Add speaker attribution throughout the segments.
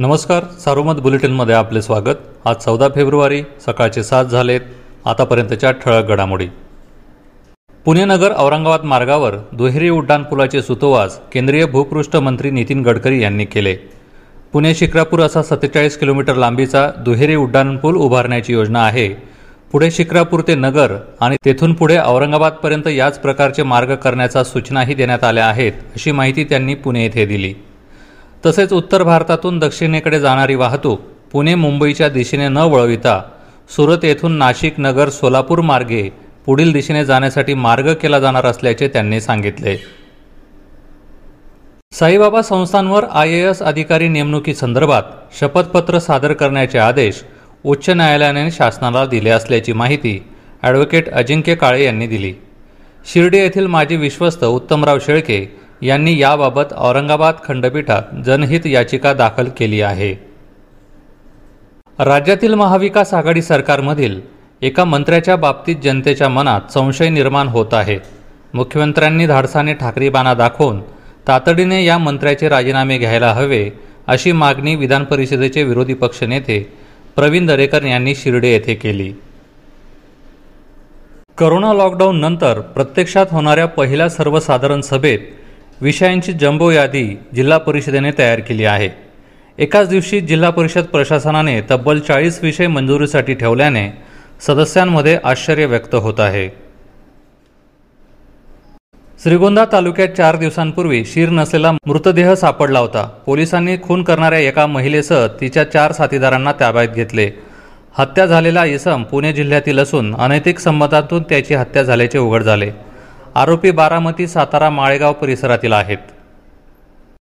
Speaker 1: नमस्कार सारोमत बुलेटिनमध्ये आपले स्वागत. आज चौदा फेब्रुवारी सकाळचे सात झालेत आतापर्यंतच्या ठळक घडामोडी. पुणे नगर औरंगाबाद मार्गावर दुहेरी उड्डाणपुलाचे सुतोवास केंद्रीय भूपृष्ठ मंत्री नितीन गडकरी यांनी केले. पुणे शिक्रापूर असा सत्तेचाळीस किलोमीटर लांबीचा दुहेरी उड्डाणपूल उभारण्याची योजना आहे. पुढे शिक्रापूर ते नगर आणि तेथून पुढे औरंगाबादपर्यंत याच प्रकारचे मार्ग करण्याच्या सूचनाही देण्यात आल्या आहेत अशी माहिती त्यांनी पुणे येथे दिली. तसेच उत्तर भारतातून दक्षिणेकडे जाणारी वाहतूक पुणे मुंबईच्या दिशेने न वळविता सुरत येथून नाशिक नगर सोलापूर मार्गे पुढील दिशेने जाण्यासाठी मार्ग केला जाणार असल्याचे त्यांनी सांगितले. साईबाबा संस्थांवर आय ए एस अधिकारी नेमणुकीसंदर्भात शपथपत्र सादर करण्याचे आदेश उच्च न्यायालयाने शासनाला दिले असल्याची माहिती ॲडव्होकेट अजिंक्य काळे यांनी दिली. शिर्डी येथील माजी विश्वस्त उत्तमराव शेळके यांनी याबाबत औरंगाबाद खंडपीठात जनहित याचिका दाखल केली आहे. राज्यातील महाविकास आघाडी सरकारमधील एका मंत्र्याच्या बाबतीत जनतेच्या मनात संशय निर्माण होत आहे. मुख्यमंत्र्यांनी धाडसाने ठाकरीबाणा दाखवून तातडीने या मंत्र्याचे राजीनामे घ्यायला हवे अशी मागणी विधान परिषदेचे विरोधी पक्षनेते प्रवीण दरेकर यांनी शिर्डे येथे केली. करोना लॉकडाऊन नंतर प्रत्यक्षात होणाऱ्या पहिल्या सर्वसाधारण सभेत विषयांची जम्बो यादी जिल्हा परिषदेने तयार केली आहे. एकाच दिवशी जिल्हा परिषद प्रशासनाने तब्बल चाळीस विषय मंजुरीसाठी ठेवल्याने सदस्यांमध्ये आश्चर्य व्यक्त होत आहे. श्रीगोंदा तालुक्यात चार दिवसांपूर्वी शीर नसलेला मृतदेह सापडला होता. पोलिसांनी खून करणाऱ्या एका महिलेसह तिच्या चार साथीदारांना ताब्यात घेतले. हत्या झालेला इसम पुणे जिल्ह्यातील असून अनैतिक संबंधातून त्याची हत्या झाल्याचे उघड झाले. आरोपी बारामती सातारा माळेगाव परिसरातील आहेत.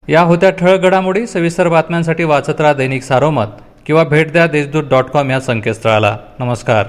Speaker 1: या होत्या ठळक घडामोडी सविस्तर बातम्यांसाठी वाचत राहा दैनिक सारोमत किंवा भेट द्या देशदूत डॉट कॉम या संकेतस्थळाला. नमस्कार.